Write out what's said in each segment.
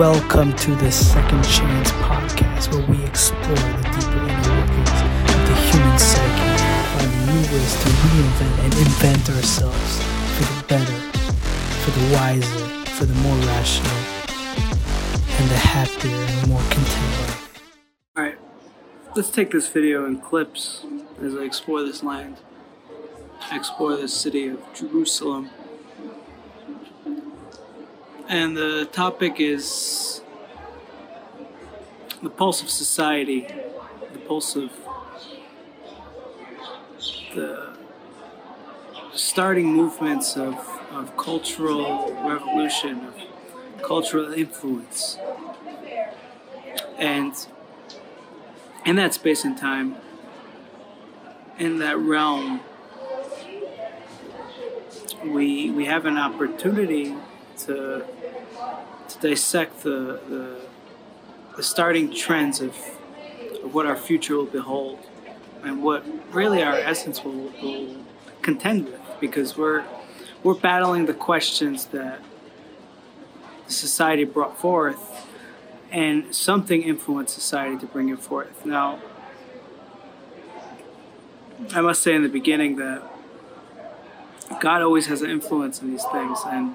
Welcome to the Second Chance podcast, where we explore the deeper inner workings of the human psyche, finding new ways to reinvent and invent ourselves for the better, for the wiser, for the more rational, and the happier and more content life. All right, let's take this video in clips as I explore this land, explore this city of Jerusalem. And the topic is the pulse of society, the pulse of the starting movements of, of cultural revolution, of cultural influence. And in that space and time, in that realm, we, we have an opportunity to dissect the, the, the starting trends of, of what our future will behold and what really our essence will, will contend with because we're we're battling the questions that society brought forth and something influenced society to bring it forth. Now i must say in the beginning that god always has an influence in these things and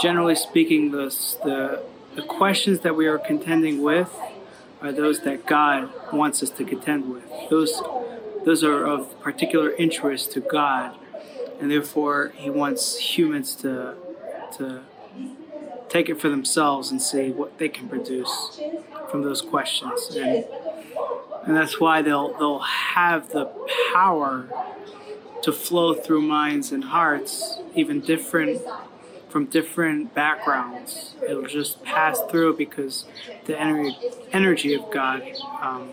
generally speaking, the, the, questions that we are contending with are those that God wants us to contend with. Those, those are of particular interest to God, and therefore He wants humans to, to take it for themselves and see what they can produce from those questions. And, and that's why they'll, they'll have the power to flow through minds and hearts, even different from different backgrounds. It'll just pass through because the energy energy of God um,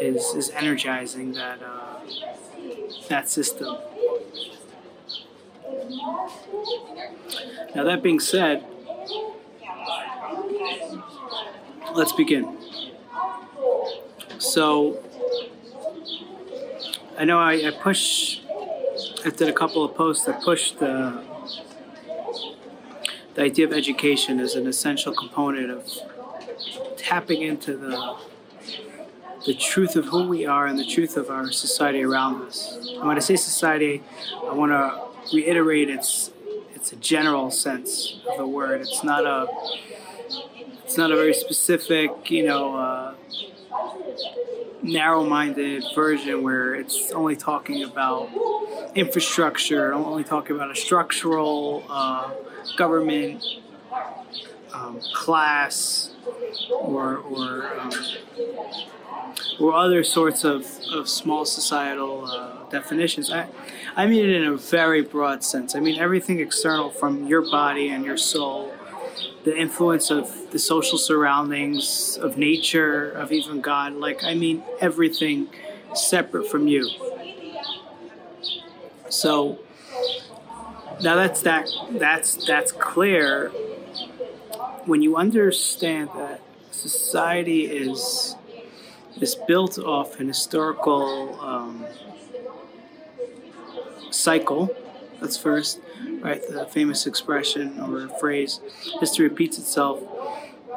is is energizing that uh, that system. Now that being said, let's begin. So I know I, I push. I did a couple of posts that pushed the the idea of education is an essential component of tapping into the the truth of who we are and the truth of our society around us. And when I say society, I want to reiterate it's it's a general sense of the word. It's not a it's not a very specific, you know, uh, narrow-minded version where it's only talking about infrastructure, only talking about a structural uh, government, um, class, or or um, or other sorts of, of small societal uh, definitions. I, I mean it in a very broad sense. I mean everything external from your body and your soul, the influence of the social surroundings, of nature, of even God. Like, I mean everything separate from you. So, now that's that that's that's clear when you understand that society is is built off an historical um, cycle. That's first, right? The famous expression or phrase, history repeats itself,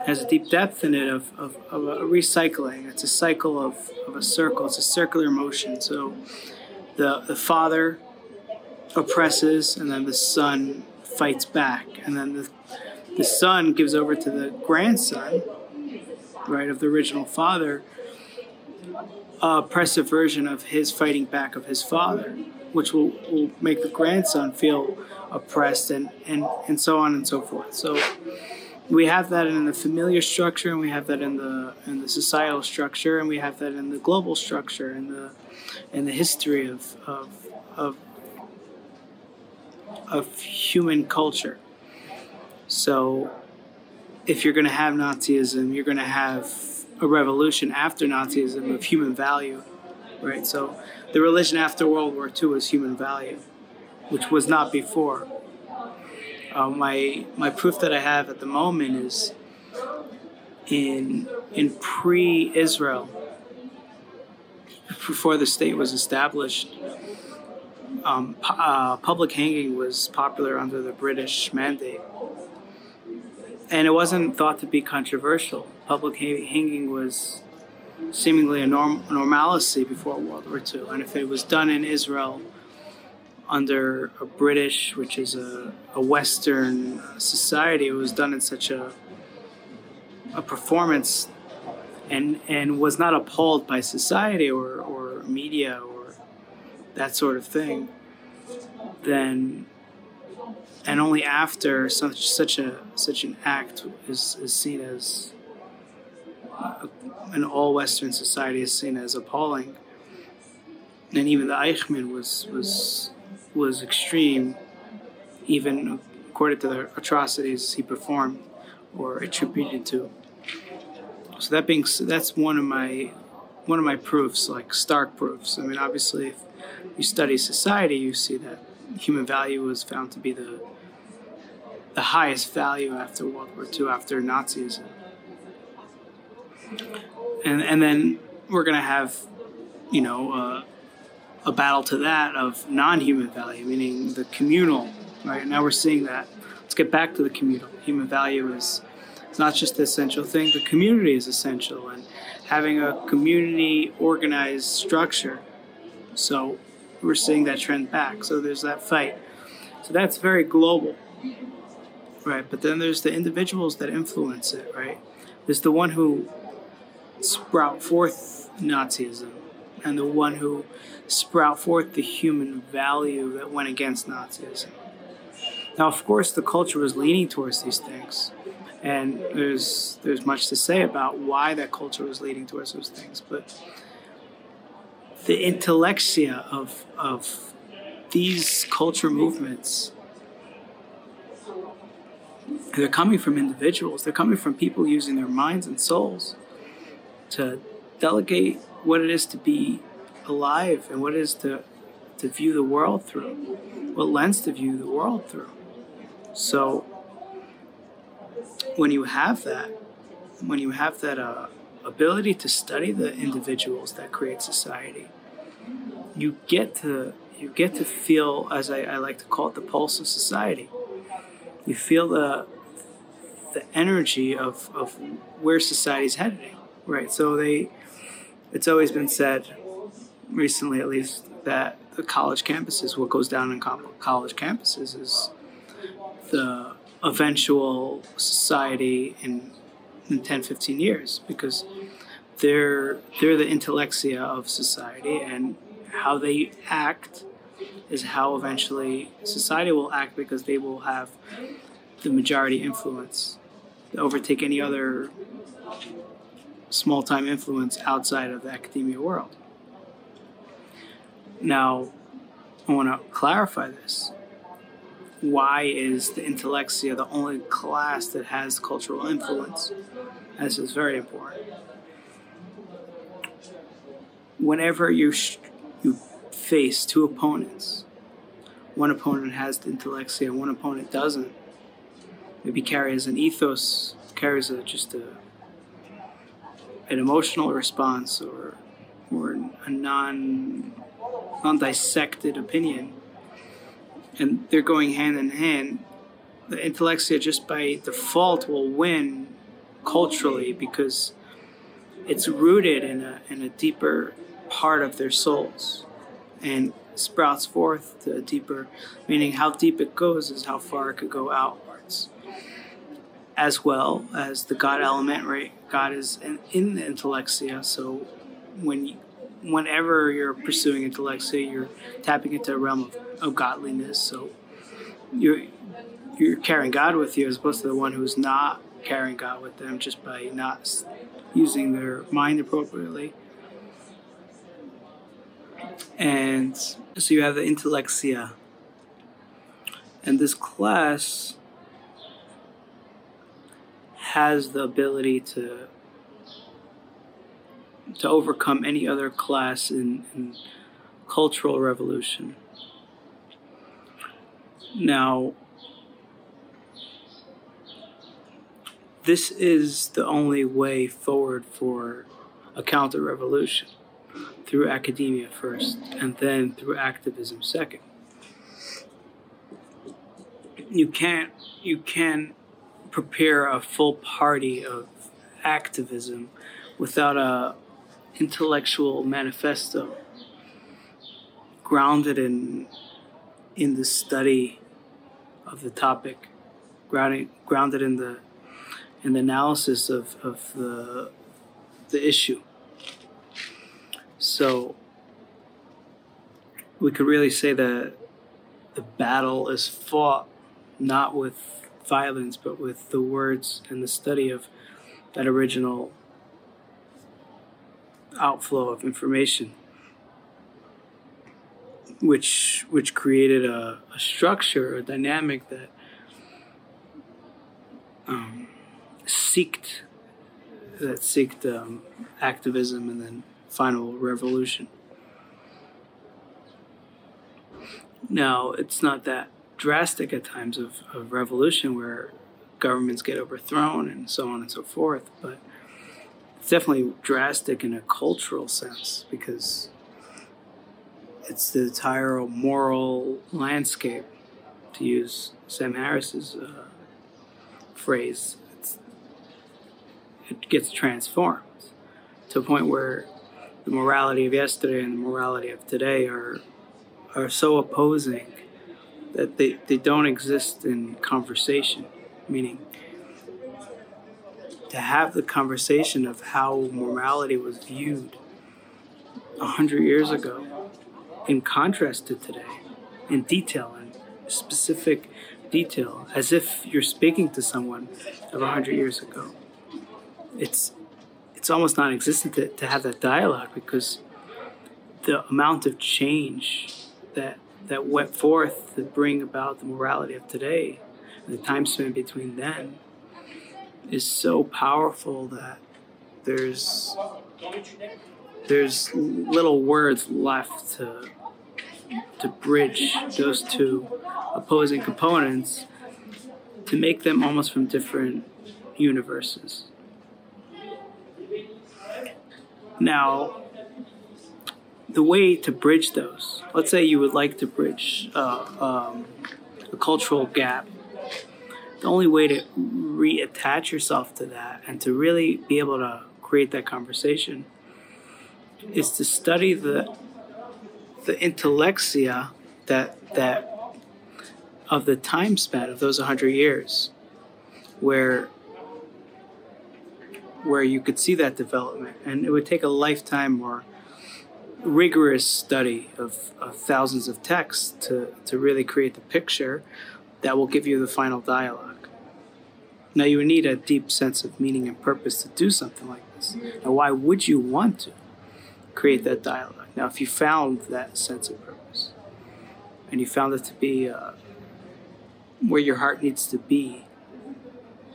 has a deep depth in it of, of, of a recycling. It's a cycle of, of a circle, it's a circular motion. So the, the father oppresses, and then the son fights back, and then the the son gives over to the grandson, right, of the original father, oppressive version of his fighting back of his father, which will, will make the grandson feel oppressed and, and, and so on and so forth. So we have that in the familiar structure and we have that in the in the societal structure and we have that in the global structure and the in the history of, of, of of human culture. So, if you're going to have Nazism, you're going to have a revolution after Nazism of human value, right? So, the religion after World War II was human value, which was not before. Uh, my my proof that I have at the moment is in in pre-Israel, before the state was established um, uh, public hanging was popular under the British mandate. and it wasn't thought to be controversial. Public hanging was seemingly a norm, normalcy before World War II, and if it was done in Israel under a British, which is a, a Western society, it was done in such a a performance and and was not appalled by society or, or media that sort of thing, then and only after such such a such an act is, is seen as an all Western society is seen as appalling, and even the Eichmann was was was extreme, even according to the atrocities he performed or attributed to. So that being that's one of my one of my proofs, like stark proofs. I mean, obviously, if you study society, you see that human value was found to be the the highest value after World War II, after Nazism. And and then we're gonna have, you know, uh, a battle to that of non-human value, meaning the communal. Right now, we're seeing that. Let's get back to the communal. Human value is it's not just the essential thing. The community is essential, and having a community organized structure. So we're seeing that trend back. So there's that fight. So that's very global, right? But then there's the individuals that influence it, right? There's the one who sprout forth Nazism, and the one who sprout forth the human value that went against Nazism. Now, of course, the culture was leaning towards these things, and there's there's much to say about why that culture was leading towards those things, but the intellectia of of these culture movements. They're coming from individuals. They're coming from people using their minds and souls to delegate what it is to be alive and what it is to to view the world through what lens to view the world through. So when you have that, when you have that uh, ability to study the individuals that create society, you get to you get to feel, as I, I like to call it, the pulse of society. You feel the the energy of, of where society's heading, right? So they, it's always been said, recently at least, that the college campuses, what goes down in college campuses is the eventual society in, in 10, 15 years because they're, they're the intellectia of society and how they act is how eventually society will act because they will have the majority influence to overtake any other small time influence outside of the academia world. Now, I want to clarify this why is the intellectia the only class that has cultural influence? This is very important. Whenever you sh- you face two opponents, one opponent has the intellectia, one opponent doesn't. Maybe carries an ethos, carries a, just a an emotional response or or a non non dissected opinion and they're going hand in hand, the intellectia just by default will win culturally because it's rooted in a, in a deeper part of their souls and sprouts forth to a deeper, meaning how deep it goes is how far it could go outwards. As well as the God element, right? God is in, in the intellectia, so when you, whenever you're pursuing intellectia, you're tapping into a realm of of godliness. So you're you're carrying God with you as opposed to the one who's not carrying God with them just by not using their mind appropriately. And so you have the intellectia. And this class has the ability to to overcome any other class in, in cultural revolution. Now, this is the only way forward for a counter revolution through academia first, and then through activism second. You can't you can prepare a full party of activism without a intellectual manifesto grounded in in the study of the topic grounded grounded in the in the analysis of, of the the issue so we could really say that the battle is fought not with violence, but with the words and the study of that original outflow of information, which which created a, a structure, a dynamic that um, seeked that seeked um, activism and then final revolution. Now, it's not that drastic at times of, of revolution where governments get overthrown and so on and so forth, but it's definitely drastic in a cultural sense because it's the entire moral landscape, to use Sam Harris's uh, phrase. It's, it gets transformed to a point where the morality of yesterday and the morality of today are are so opposing that they, they don't exist in conversation, meaning to have the conversation of how morality was viewed a hundred years ago in contrast to today, in detail and specific detail, as if you're speaking to someone of a hundred years ago. It's it's almost non-existent to, to have that dialogue because the amount of change that that went forth to bring about the morality of today and the time spent between then is so powerful that there's there's little words left to to bridge those two opposing components to make them almost from different universes. Now, the way to bridge those, let's say you would like to bridge uh, um, a cultural gap, the only way to reattach yourself to that and to really be able to create that conversation is to study the the intellectia that that of the time span of those 100 years where where you could see that development and it would take a lifetime or rigorous study of, of thousands of texts to, to really create the picture that will give you the final dialogue. Now, you would need a deep sense of meaning and purpose to do something like this. Now, why would you want to create that dialogue? Now, if you found that sense of purpose and you found it to be uh, where your heart needs to be,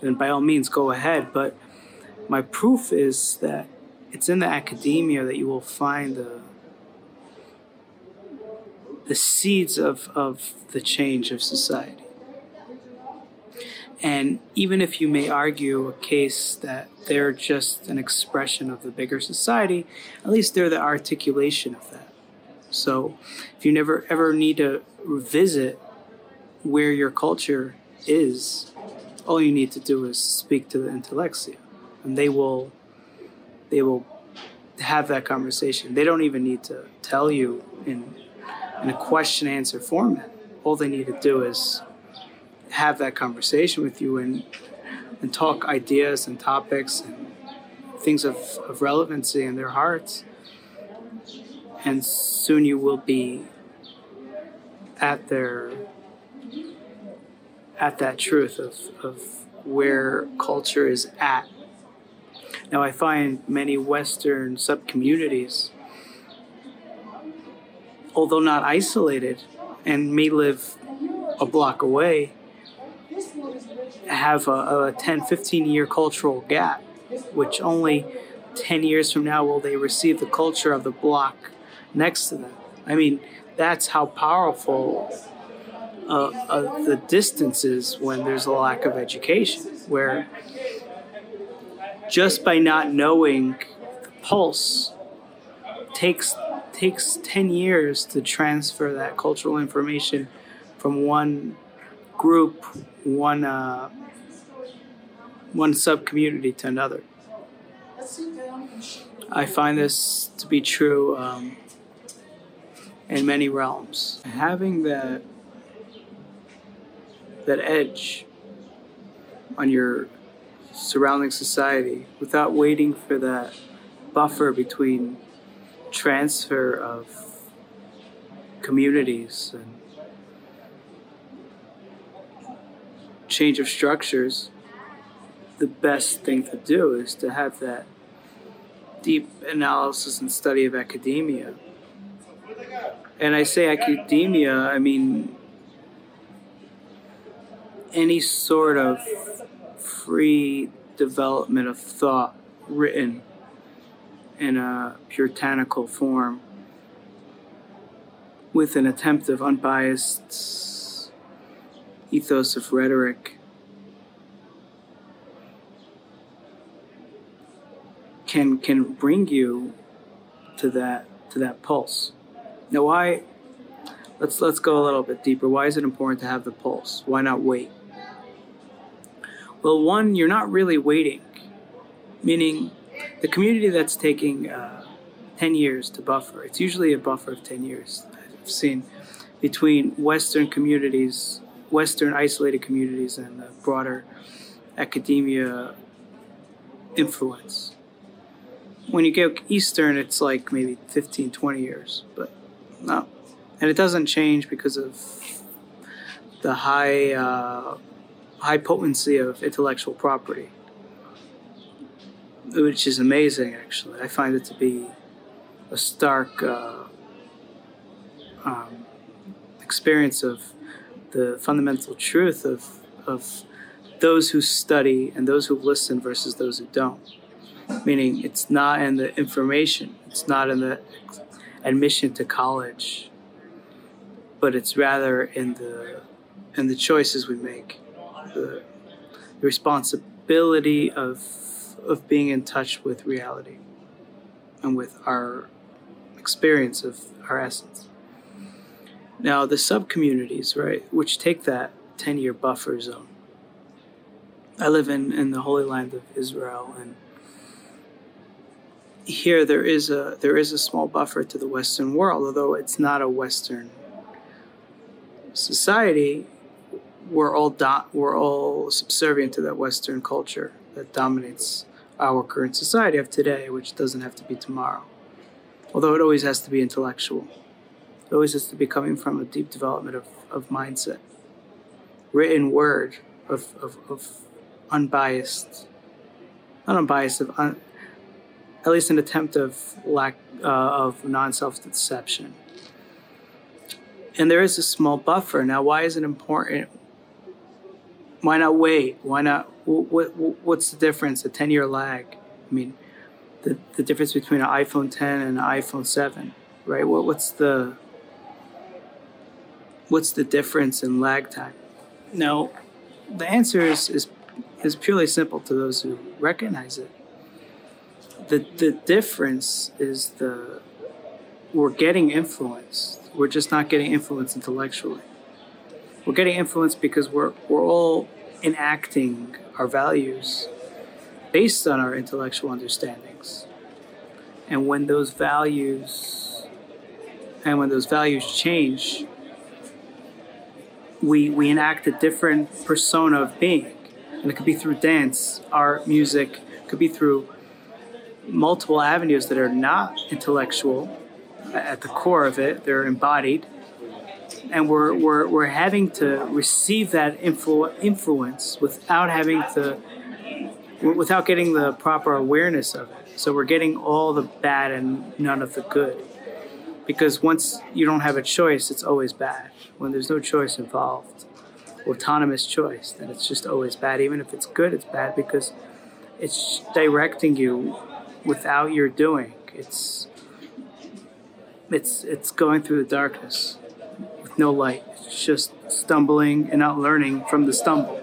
then by all means go ahead. But my proof is that it's in the academia that you will find the the seeds of, of the change of society. And even if you may argue a case that they're just an expression of the bigger society, at least they're the articulation of that. So if you never ever need to revisit where your culture is, all you need to do is speak to the intellectia, and they will they will have that conversation. They don't even need to tell you in in a question answer format. All they need to do is have that conversation with you and and talk ideas and topics and things of, of relevancy in their hearts. And soon you will be at their at that truth of, of where culture is at. Now I find many Western sub communities although not isolated and may live a block away, have a, a 10, 15 year cultural gap, which only 10 years from now will they receive the culture of the block next to them. I mean, that's how powerful uh, uh, the distance is when there's a lack of education, where just by not knowing pulse takes takes 10 years to transfer that cultural information from one group, one uh, one sub community to another. I find this to be true um, in many realms. Having that that edge on your surrounding society without waiting for that buffer between transfer of communities and change of structures, the best thing to do is to have that deep analysis and study of academia. And I say academia, I mean any sort of free development of thought written in a puritanical form with an attempt of unbiased ethos of rhetoric can can bring you to that to that pulse. Now why let's let's go a little bit deeper. Why is it important to have the pulse? Why not wait? Well, one, you're not really waiting, meaning the community that's taking uh, 10 years to buffer, it's usually a buffer of 10 years. I've seen between Western communities, Western isolated communities, and the broader academia influence. When you go Eastern, it's like maybe 15, 20 years, but no. And it doesn't change because of the high uh, high potency of intellectual property, which is amazing, actually. I find it to be a stark uh, um, experience of the fundamental truth of, of those who study and those who listen versus those who don't. Meaning, it's not in the information, it's not in the admission to college, but it's rather in the in the choices we make the, responsibility of of being in touch with reality and with our experience of our essence. Now, the sub communities, right, which take that 10 year buffer zone. I live in, in the Holy Land of Israel, and here there is a there is a small buffer to the Western world, although it's not a Western society we're all do- we're all subservient to that Western culture that dominates our current society of today, which doesn't have to be tomorrow. Although it always has to be intellectual. It always has to be coming from a deep development of, of mindset. Written word of, of, of unbiased, not unbiased, of un, at least an attempt of lack uh, of non-self deception. And there is a small buffer. Now, why is it important? Why not wait? Why not? What, what, what's the difference? A 10 year lag. I mean, the, the difference between an iPhone 10 and an iPhone 7, right? What, what's the what's the difference in lag time? Now, the answer is, is, is purely simple to those who recognize it. The, the difference is the we're getting influenced. We're just not getting influenced intellectually. We're getting influenced because we're, we're all enacting our values based on our intellectual understandings. And when those values and when those values change, we we enact a different persona of being. And it could be through dance, art, music, it could be through multiple avenues that are not intellectual at the core of it, they're embodied and we're, we're, we're having to receive that influ- influence without having to without getting the proper awareness of it. So we're getting all the bad and none of the good. Because once you don't have a choice it's always bad. When there's no choice involved autonomous choice then it's just always bad. Even if it's good it's bad because it's directing you without your doing. It's it's it's going through the darkness no light. It's just stumbling and not learning from the stumble.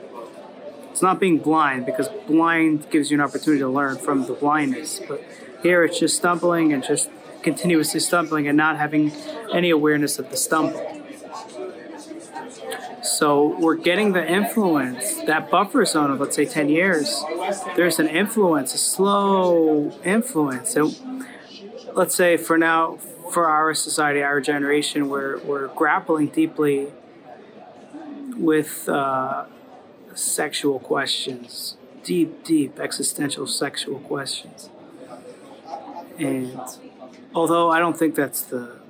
It's not being blind because blind gives you an opportunity to learn from the blindness. But here it's just stumbling and just continuously stumbling and not having any awareness of the stumble. So we're getting the influence, that buffer zone of let's say 10 years. There's an influence, a slow influence. So let's say for now, for our society, our generation, we're, we're grappling deeply with uh, sexual questions, deep, deep existential sexual questions. And although I don't think that's the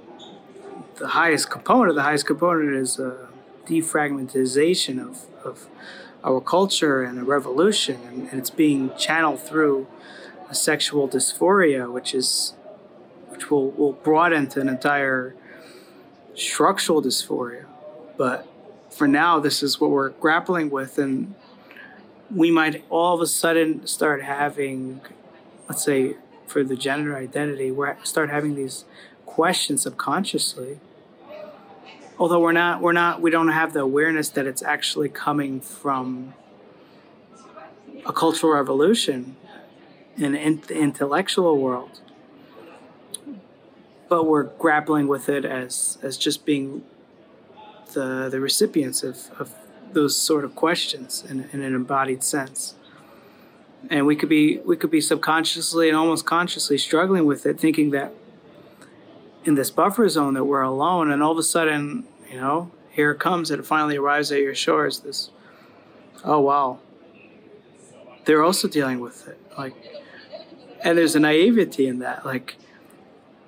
the highest component, the highest component is a defragmentization of, of our culture and a revolution, and, and it's being channeled through a sexual dysphoria, which is which will, will broaden to an entire structural dysphoria. But for now, this is what we're grappling with, and we might all of a sudden start having, let's say, for the gender identity, we start having these questions subconsciously. Although we're not, we're not, we don't have the awareness that it's actually coming from a cultural revolution in, in the intellectual world. But we're grappling with it as as just being the the recipients of, of those sort of questions in, in an embodied sense. And we could be we could be subconsciously and almost consciously struggling with it thinking that in this buffer zone that we're alone and all of a sudden you know here it comes and it finally arrives at your shores this oh wow. They're also dealing with it like and there's a naivety in that like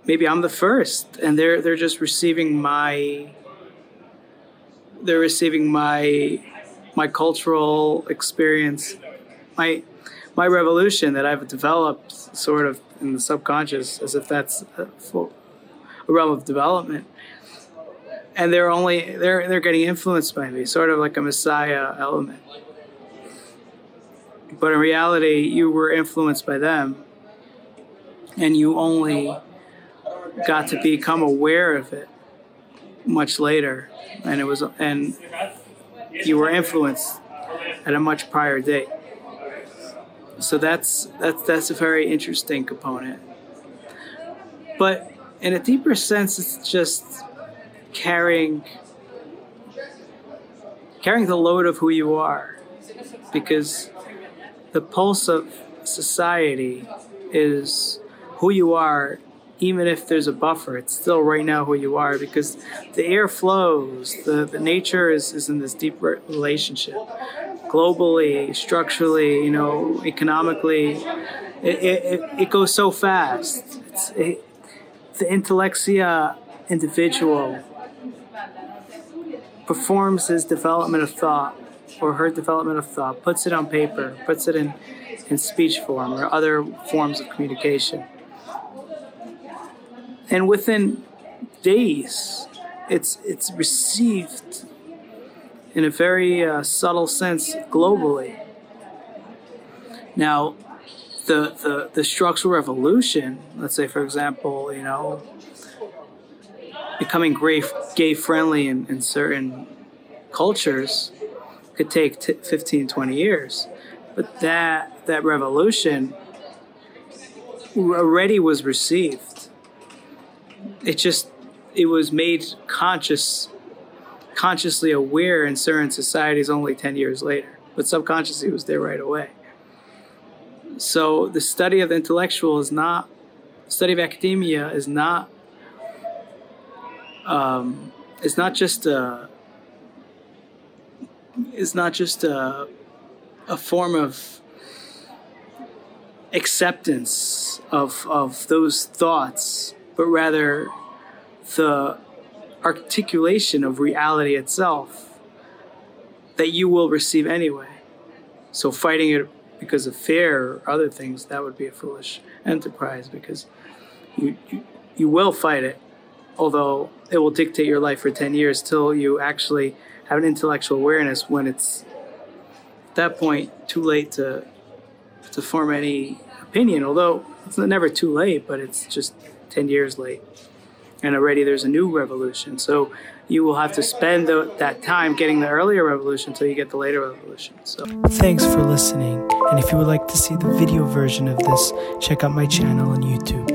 maybe i'm the first and they're they're just receiving my they're receiving my my cultural experience my my revolution that I've developed sort of in the subconscious as if that's uh, a, a realm of development. And they're only they're they're getting influenced by me sort of like a messiah element. But in reality you were influenced by them and you only got to become aware of it much later. And it was and you were influenced at a much prior date. So that's that's that's a very interesting component. But in a deeper sense it's just carrying carrying the load of who you are. Because the pulse of society is who you are even if there's a buffer, it's still right now who you are because the air flows, the, the nature is, is in this deep relationship. Globally, structurally, you know, economically, it, it, it goes so fast. It's, it, the intellectia individual performs his development of thought or her development of thought, puts it on paper, puts it in, in speech form or other forms of communication and within days, it's it's received in a very uh, subtle sense globally. Now, the, the the structural revolution, let's say, for example, you know, becoming gay, gay friendly in, in certain cultures could take t- 15, 20 years. But that that revolution already was received it just it was made conscious consciously aware in certain societies only 10 years later but subconsciously it was there right away. So the study of the intellectual is not study of academia is not um, it's not just a it's not just a, a form of acceptance of of those thoughts but rather the articulation of reality itself that you will receive anyway. So fighting it because of fear or other things, that would be a foolish enterprise because you, you, you will fight it, although it will dictate your life for 10 years till you actually have an intellectual awareness when it's at that point too late to to form any opinion although it's never too late but it's just 10 years late. And already there's a new revolution. So you will have to spend the, that time getting the earlier revolution until you get the later revolution. So thanks for listening. And if you would like to see the video version of this, check out my channel on YouTube.